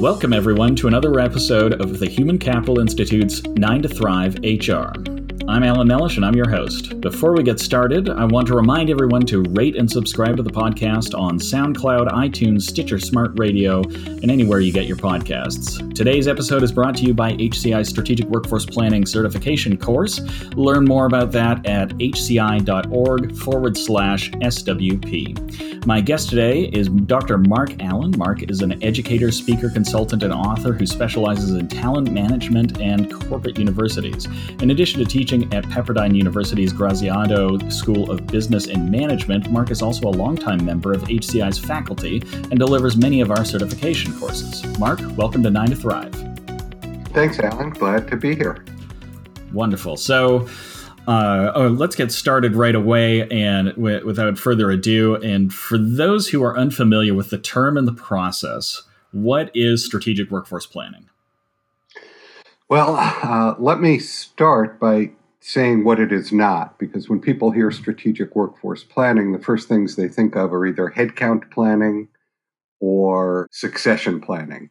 Welcome, everyone, to another episode of the Human Capital Institute's 9 to Thrive HR. I'm Alan Mellish, and I'm your host. Before we get started, I want to remind everyone to rate and subscribe to the podcast on SoundCloud, iTunes, Stitcher Smart Radio, and anywhere you get your podcasts. Today's episode is brought to you by HCI Strategic Workforce Planning Certification course. Learn more about that at hci.org forward slash SWP. My guest today is Dr. Mark Allen. Mark is an educator, speaker, consultant, and author who specializes in talent management and corporate universities. In addition to teaching, teaching at Pepperdine University's Graziadio School of Business and Management, Mark is also a longtime member of HCI's faculty and delivers many of our certification courses. Mark, welcome to 9 to Thrive. Thanks, Alan. Glad to be here. Wonderful. So, uh, oh, let's get started right away and w- without further ado. And for those who are unfamiliar with the term and the process, what is strategic workforce planning? Well, uh, let me start by saying what it is not, because when people hear strategic workforce planning, the first things they think of are either headcount planning or succession planning.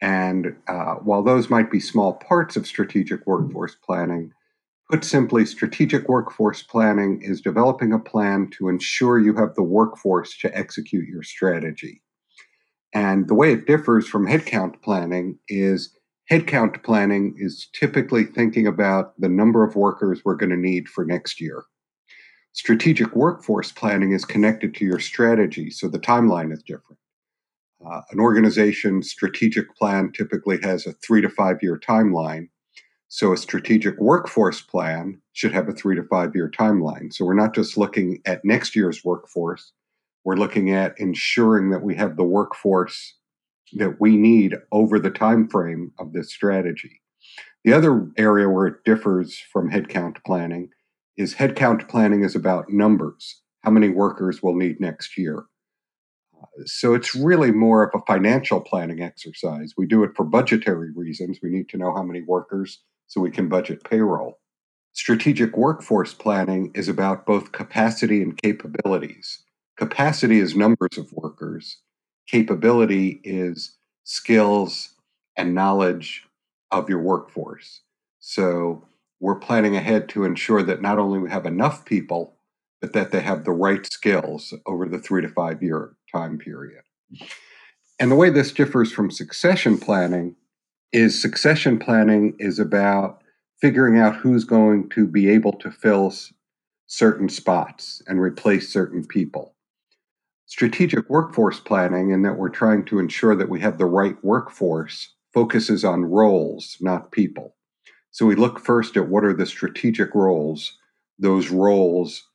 And uh, while those might be small parts of strategic workforce planning, put simply, strategic workforce planning is developing a plan to ensure you have the workforce to execute your strategy. And the way it differs from headcount planning is Headcount planning is typically thinking about the number of workers we're going to need for next year. Strategic workforce planning is connected to your strategy, so the timeline is different. Uh, an organization's strategic plan typically has a three to five year timeline. So a strategic workforce plan should have a three to five year timeline. So we're not just looking at next year's workforce, we're looking at ensuring that we have the workforce that we need over the time frame of this strategy. The other area where it differs from headcount planning is headcount planning is about numbers, how many workers we'll need next year. So it's really more of a financial planning exercise. We do it for budgetary reasons. We need to know how many workers so we can budget payroll. Strategic workforce planning is about both capacity and capabilities. Capacity is numbers of workers, capability is skills and knowledge of your workforce. So we're planning ahead to ensure that not only we have enough people, but that they have the right skills over the three to five year time period. And the way this differs from succession planning is succession planning is about figuring out who's going to be able to fill certain spots and replace certain people strategic workforce planning in that we're trying to ensure that we have the right workforce focuses on roles, not people. So we look first at what are the strategic roles, those roles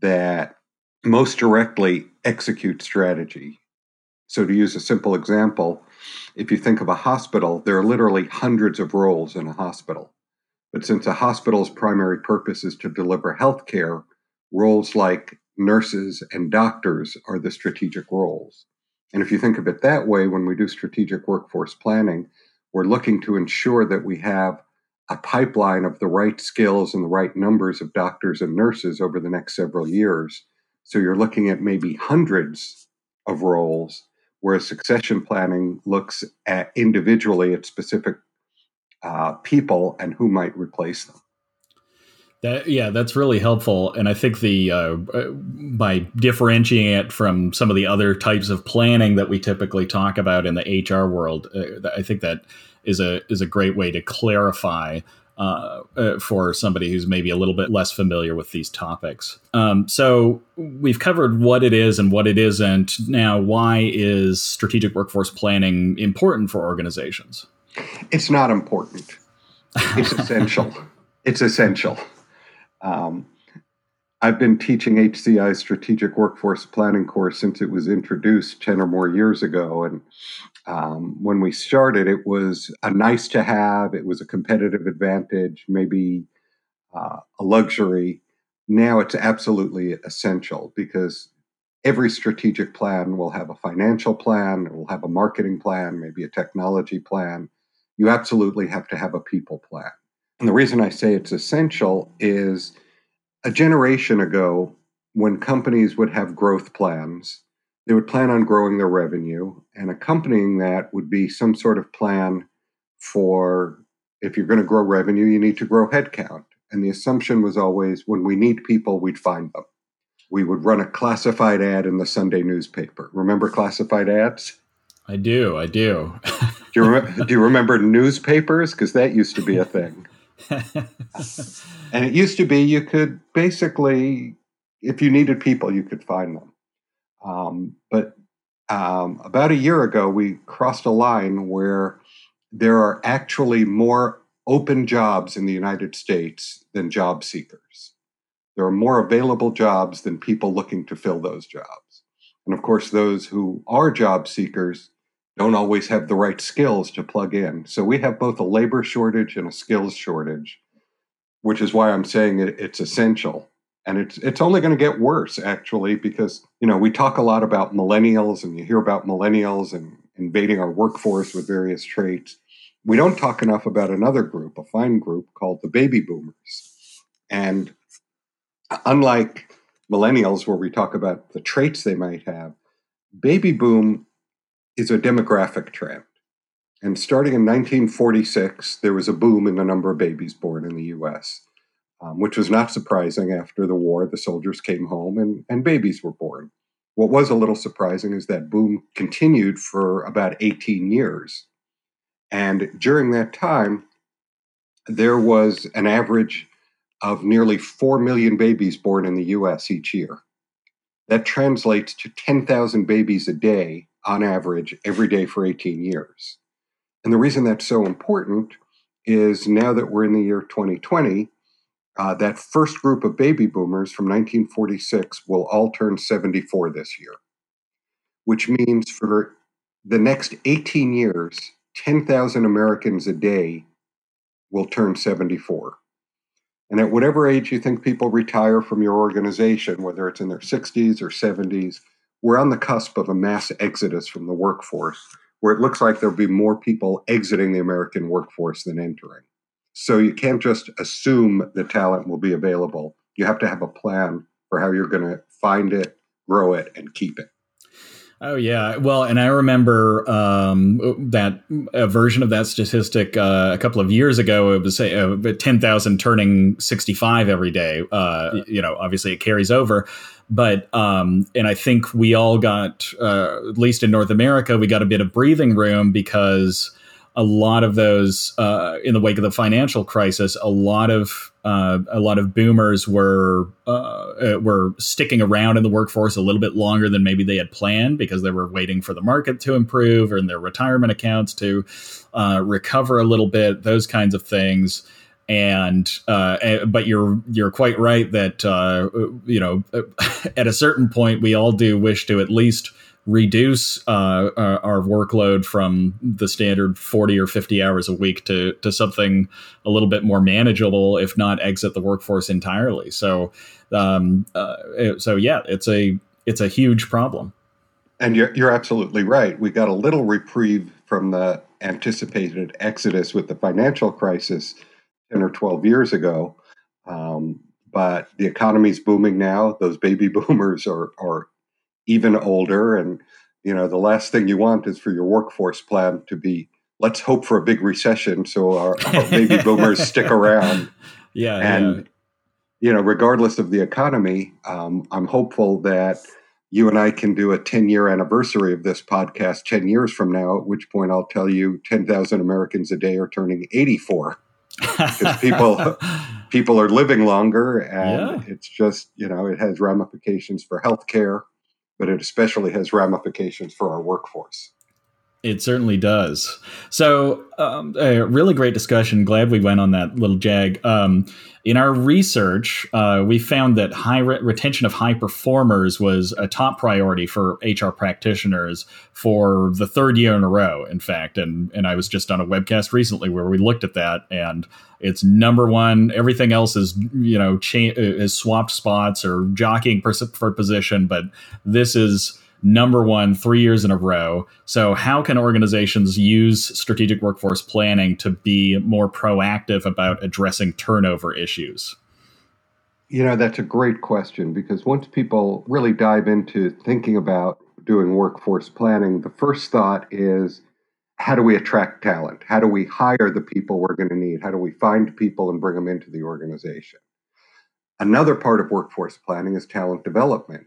that most directly execute strategy. So, to use a simple example, if you think of a hospital, there are literally hundreds of roles in a hospital. But since a hospital's primary purpose is to deliver health care, roles like nurses and doctors are the strategic roles. And if you think of it that way, when we do strategic workforce planning, we're looking to ensure that we have a pipeline of the right skills and the right numbers of doctors and nurses over the next several years. So you're looking at maybe hundreds of roles, whereas succession planning looks at individually at specific uh, people and who might replace them. That yeah, that's really helpful, and I think the uh, by differentiating it from some of the other types of planning that we typically talk about in the HR world, uh, I think that is a is a great way to clarify uh, uh, for somebody who's maybe a little bit less familiar with these topics. Um, so we've covered what it is and what it isn't. Now, why is strategic workforce planning important for organizations? It's not important. It's essential. it's essential. Um, I've been teaching HCI's strategic workforce planning course since it was introduced 10 or more years ago. And um, when we started, it was a nice to have, it was a competitive advantage, maybe uh, a luxury. Now it's absolutely essential because every strategic plan will have a financial plan, it will have a marketing plan, maybe a technology plan. You absolutely have to have a people plan. And the reason I say it's essential is a generation ago, when companies would have growth plans, they would plan on growing their revenue And accompanying that would be some sort of plan for if you're going to grow revenue, you need to grow headcount. And the assumption was always when we need people, we'd find them. We would run a classified ad in the Sunday newspaper. Remember classified ads? I do. I do. do, you do you remember newspapers? Because that used to be a thing. and it used to be you could basically, if you needed people, you could find them. Um, but um, about a year ago, we crossed a line where there are actually more open jobs in the United States than job seekers. There are more available jobs than people looking to fill those jobs. And of course, those who are job seekers don't always have the right skills to plug in. So we have both a labor shortage and a skills shortage, which is why I'm saying it, it's essential. And it's it's only going to get worse actually because you know we talk a lot about millennials and you hear about millennials and invading our workforce with various traits. We don't talk enough about another group, a fine group called the baby boomers. And unlike millennials where we talk about the traits they might have, baby boom is a demographic trend. And starting in 1946, there was a boom in the number of babies born in the US, um, which was not surprising after the war. The soldiers came home and, and babies were born. What was a little surprising is that boom continued for about 18 years. And during that time, there was an average of nearly 4 million babies born in the US each year. That translates to 10,000 babies a day on average every day for 18 years. And the reason that's so important is now that we're in the year 2020, uh, that first group of baby boomers from 1946 will all turn 74 this year, which means for the next 18 years, 10,000 Americans a day will turn 74. And at whatever age you think people retire from your organization, whether it's in their 60s or 70s, we're on the cusp of a mass exodus from the workforce where it looks like there'll be more people exiting the American workforce than entering. So you can't just assume the talent will be available. You have to have a plan for how you're going to find it, grow it, and keep it. Oh yeah, well, and I remember um, that a version of that statistic uh, a couple of years ago. It was say uh, ten thousand turning sixty five every day. Uh, you know, obviously it carries over, but um, and I think we all got, uh, at least in North America, we got a bit of breathing room because a lot of those uh, in the wake of the financial crisis, a lot of uh, a lot of boomers were uh, uh, were sticking around in the workforce a little bit longer than maybe they had planned because they were waiting for the market to improve and their retirement accounts to uh, recover a little bit. Those kinds of things. And uh, but you're you're quite right that you know at a certain point we all do wish to at least reduce uh, uh, our workload from the standard 40 or 50 hours a week to, to something a little bit more manageable, if not exit the workforce entirely. So, um, uh, so yeah, it's a, it's a huge problem. And you're, you're absolutely right. We got a little reprieve from the anticipated exodus with the financial crisis 10 or 12 years ago. Um, but the economy's booming now. Those baby boomers are, are even older. And, you know, the last thing you want is for your workforce plan to be let's hope for a big recession so our, our baby boomers stick around. Yeah. And, yeah. you know, regardless of the economy, um, I'm hopeful that you and I can do a 10 year anniversary of this podcast 10 years from now, at which point I'll tell you 10,000 Americans a day are turning 84 because people people are living longer and yeah. it's just you know it has ramifications for healthcare but it especially has ramifications for our workforce. It certainly does. So, um, a really great discussion. Glad we went on that little jag. Um, in our research, uh, we found that high re- retention of high performers was a top priority for HR practitioners for the third year in a row. In fact, and and I was just on a webcast recently where we looked at that, and it's number one. Everything else is you know cha- is swapped spots or jockeying for, for position, but this is number one three years in a row. So, how can organizations use strategic workforce planning to be more proactive about addressing turnover issues? You know, that's a great question because once people really dive into thinking about doing workforce planning, the first thought is how do we attract talent? How do we hire the people we're going to need? How do we find people and bring them into the organization? Another part of workforce planning is talent development.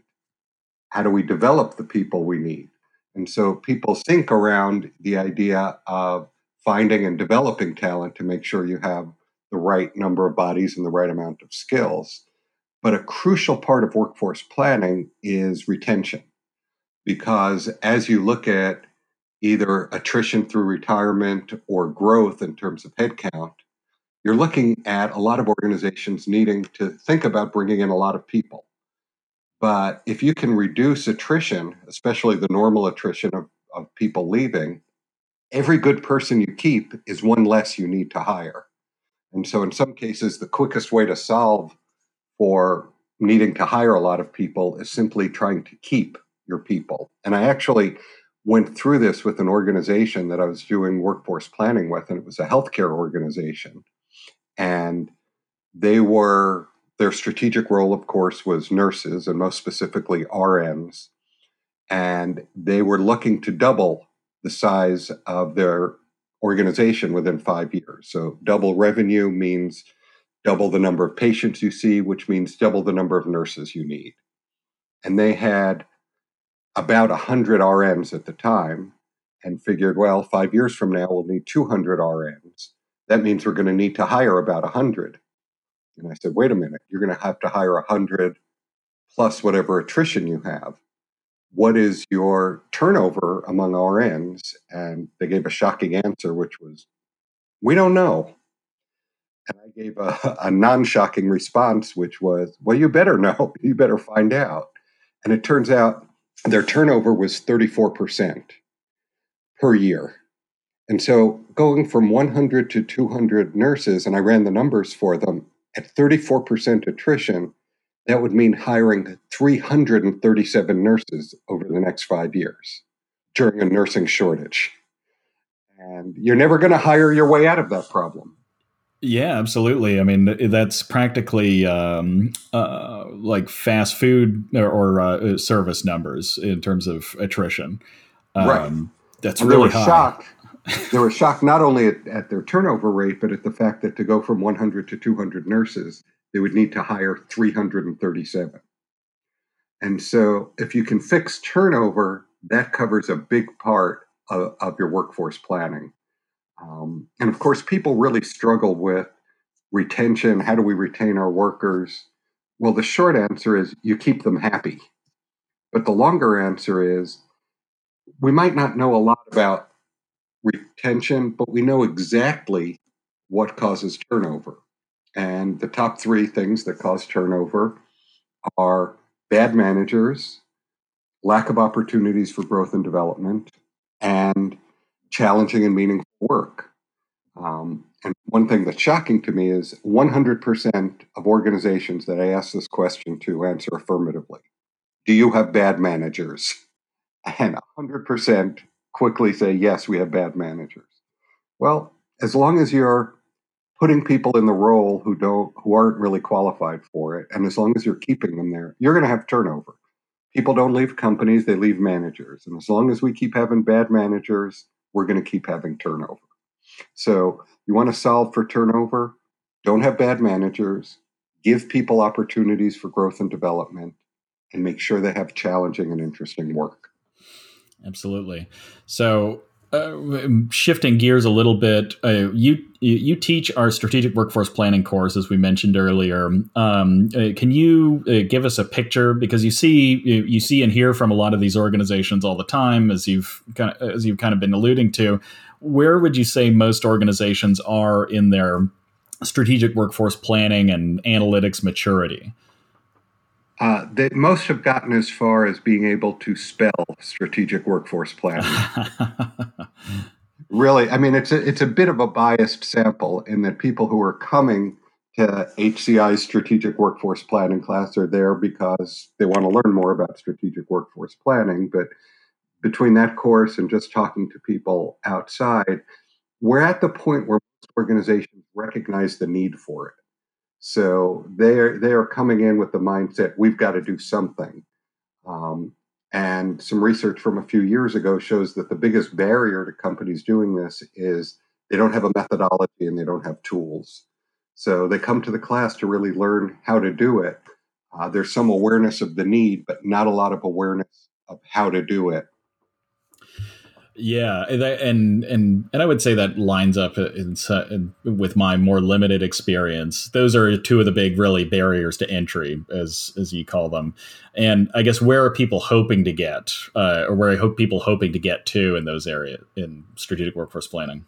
How do we develop the people we need? And so people think around the idea of finding and developing talent to make sure you have the right number of bodies and the right amount of skills. But a crucial part of workforce planning is retention. Because as you look at either attrition through retirement or growth in terms of headcount, you're looking at a lot of organizations needing to think about bringing in a lot of people. But if you can reduce attrition, especially the normal attrition of, of people leaving, every good person you keep is one less you need to hire. And so, in some cases, the quickest way to solve for needing to hire a lot of people is simply trying to keep your people. And I actually went through this with an organization that I was doing workforce planning with, and it was a healthcare organization. And they were, their strategic role, of course, was nurses and most specifically RNs. And they were looking to double the size of their organization within five years. So, double revenue means double the number of patients you see, which means double the number of nurses you need. And they had about 100 RNs at the time and figured, well, five years from now, we'll need 200 RNs. That means we're going to need to hire about 100. And I said, wait a minute, you're going to have to hire 100 plus whatever attrition you have. What is your turnover among RNs? And they gave a shocking answer, which was, we don't know. And I gave a, a non shocking response, which was, well, you better know. You better find out. And it turns out their turnover was 34% per year. And so going from 100 to 200 nurses, and I ran the numbers for them, at 34% attrition, that would mean hiring 337 nurses over the next five years during a nursing shortage. And you're never going to hire your way out of that problem. Yeah, absolutely. I mean, that's practically um, uh, like fast food or, or uh, service numbers in terms of attrition. Um, right. That's and really high. shocked. They were shocked not only at, at, their turnover rate, but at the fact that to go from 100 to 200 nurses, they would need to hire 337. And so, if you can fix turnover, that covers a big part of, of your workforce planning. Um, and of course, people really struggle with retention. How do we retain our workers? Well, the short answer is you keep them happy. But the longer answer is we might not know a lot about retention, but we know exactly what causes turnover. And the top three things that cause turnover are bad managers, lack of opportunities for growth and development, and challenging and meaningful work. Um, and one thing that's shocking to me is 100% of organizations that I ask this question to answer affirmatively. Do you have bad managers? And 100% quickly say, yes, we have bad managers. Well, as long as you're putting people in the role who don't who aren't really qualified for it and as long as you're keeping them there you're going to have turnover people don't leave companies they leave managers and as long as we keep having bad managers we're going to keep having turnover. So you want to solve for turnover, don't have bad managers, give people opportunities for growth and development, and make sure they have challenging and interesting work. Absolutely. So uh, shifting gears a little bit, uh, you you teach our strategic workforce planning course, as we mentioned earlier. Um, uh, can you uh, give us a picture because you see you, you, see and hear from a lot of these organizations all the time, as you've kind of as you've kind of been alluding to. Where would you say most organizations are in their strategic workforce planning and analytics maturity? Uh, that most have gotten as far as being able to spell strategic workforce planning. really, I mean, it's a, it's a bit of a biased sample in that people who are coming to HCI's strategic workforce planning class are there because they want to learn more about strategic workforce planning. But between that course and just talking to people outside, we're at the point where organizations recognize the need for it. So they are they are coming in with the mindset we've got to do something, um, And some research from a few years ago shows that the biggest barrier to companies doing this is they don't have a methodology and they don't have tools. So they come to the class to really learn how to do it. Uh, there's some awareness of the need, but not a lot of awareness of how to do it. Yeah, and and and I would say that lines up in, in, with my more limited experience. Those are two of the big, really barriers to entry, as as you call them. And I guess where are people hoping to get, uh, or where I hope people hoping to get to in those areas in strategic workforce planning?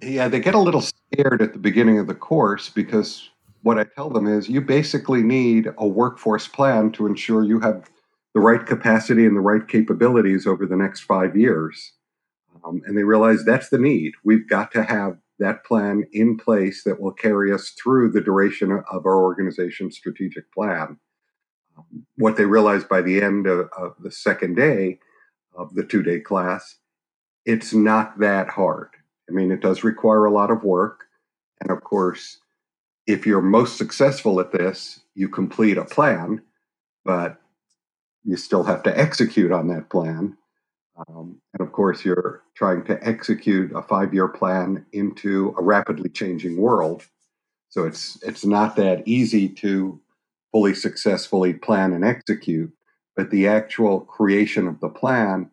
Yeah, they get a little scared at the beginning of the course because what I tell them is you basically need a workforce plan to ensure you have the right capacity and the right capabilities over the next five years. Um, and they realize that's the need. We've got to have that plan in place that will carry us through the duration of our organization's strategic plan. Um, what they realize by the end of, of the second day of the two day class, it's not that hard. I mean, it does require a lot of work. And of course, if you're most successful at this, you complete a plan, but you still have to execute on that plan. Um, and of course, you're trying to execute a five-year plan into a rapidly changing world. So it's it's not that easy to fully successfully plan and execute. But the actual creation of the plan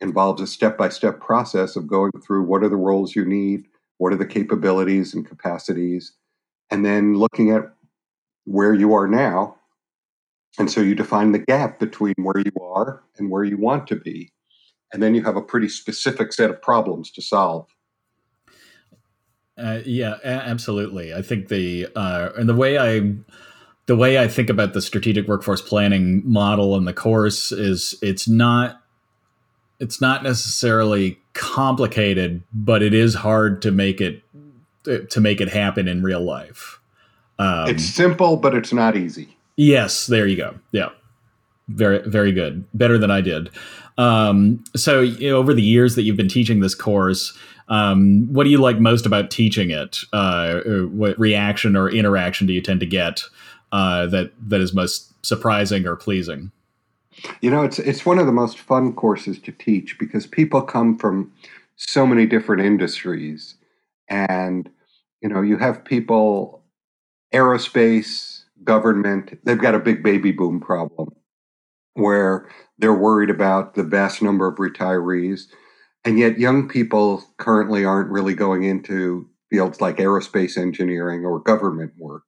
involves a step-by-step process of going through what are the roles you need, what are the capabilities and capacities, and then looking at where you are now and so you define the gap between where you are and where you want to be. And then you have a pretty specific set of problems to solve. Uh, yeah, absolutely. I think the uh, and the way I the way I think about the strategic workforce planning model in the course is it's not it's not necessarily complicated, but it is hard to make it to make it happen in real life. Um, it's simple, but it's not easy. Yes, there you go. Yeah, very very good. Better than I did. Um, so you know, over the years that you've been teaching this course, um, what do you like most about teaching it? Uh, what reaction or interaction do you tend to get uh, that that is most surprising or pleasing? You know, it's it's one of the most fun courses to teach because people come from so many different industries, and you know, you have people aerospace government, they've got a big baby boom problem where they're worried about the vast number of retirees. And yet, young people currently aren't really going into fields like aerospace engineering or government work.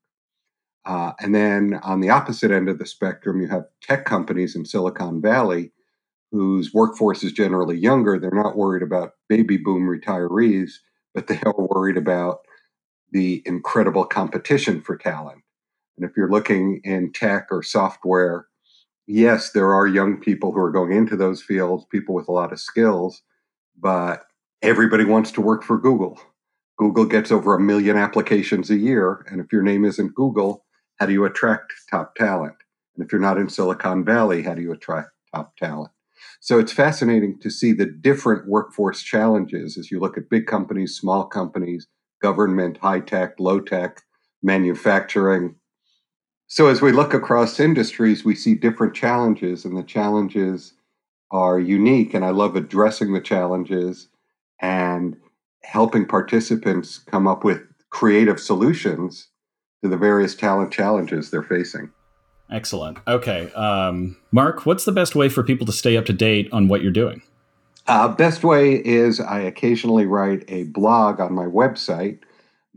Uh, and then on the opposite end of the spectrum, you have tech companies in Silicon Valley whose workforce is generally younger. They're not worried about baby boom retirees, but they are worried about the incredible competition for talent. And if you're looking in tech or software, yes, there are young people who are going into those fields, people with a lot of skills, but everybody wants to work for Google. Google gets over a million applications a year. And if your name isn't Google, how do you attract top talent? And if you're not in Silicon Valley, how do you attract top talent? So it's fascinating to see the different workforce challenges as you look at big companies, small companies, government, high tech, low tech, manufacturing, so as we look across industries, we see different challenges, and the challenges are unique. And I love addressing the challenges and helping participants come up with creative solutions to the various talent challenges they're facing. Excellent. Okay. Um, Mark, what's the best way for people to stay up to date on what you're doing? Uh, best way is I occasionally write a blog on my website,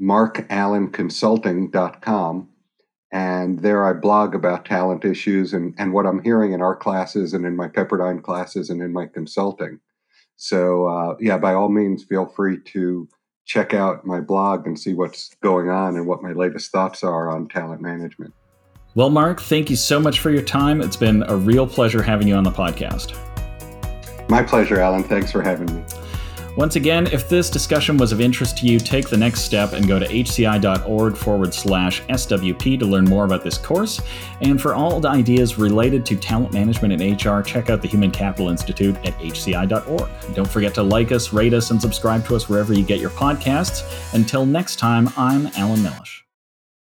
markallenconsulting.com. And there I blog about talent issues and, and what I'm hearing in our classes and in my Pepperdine classes and in my consulting. So, uh, yeah, by all means, feel free to check out my blog and see what's going on and what my latest thoughts are on talent management. Well, Mark, thank you so much for your time. It's been a real pleasure having you on the podcast. My pleasure, Alan. Thanks for having me. Once again, if this discussion was of interest to you, take the next step and go to hci.org forward slash SWP to learn more about this course. And for all the ideas related to talent management and HR, check out the Human Capital Institute at hci.org. Don't forget to like us, rate us, and subscribe to us wherever you get your podcasts. Until next time, I'm Alan Mellish.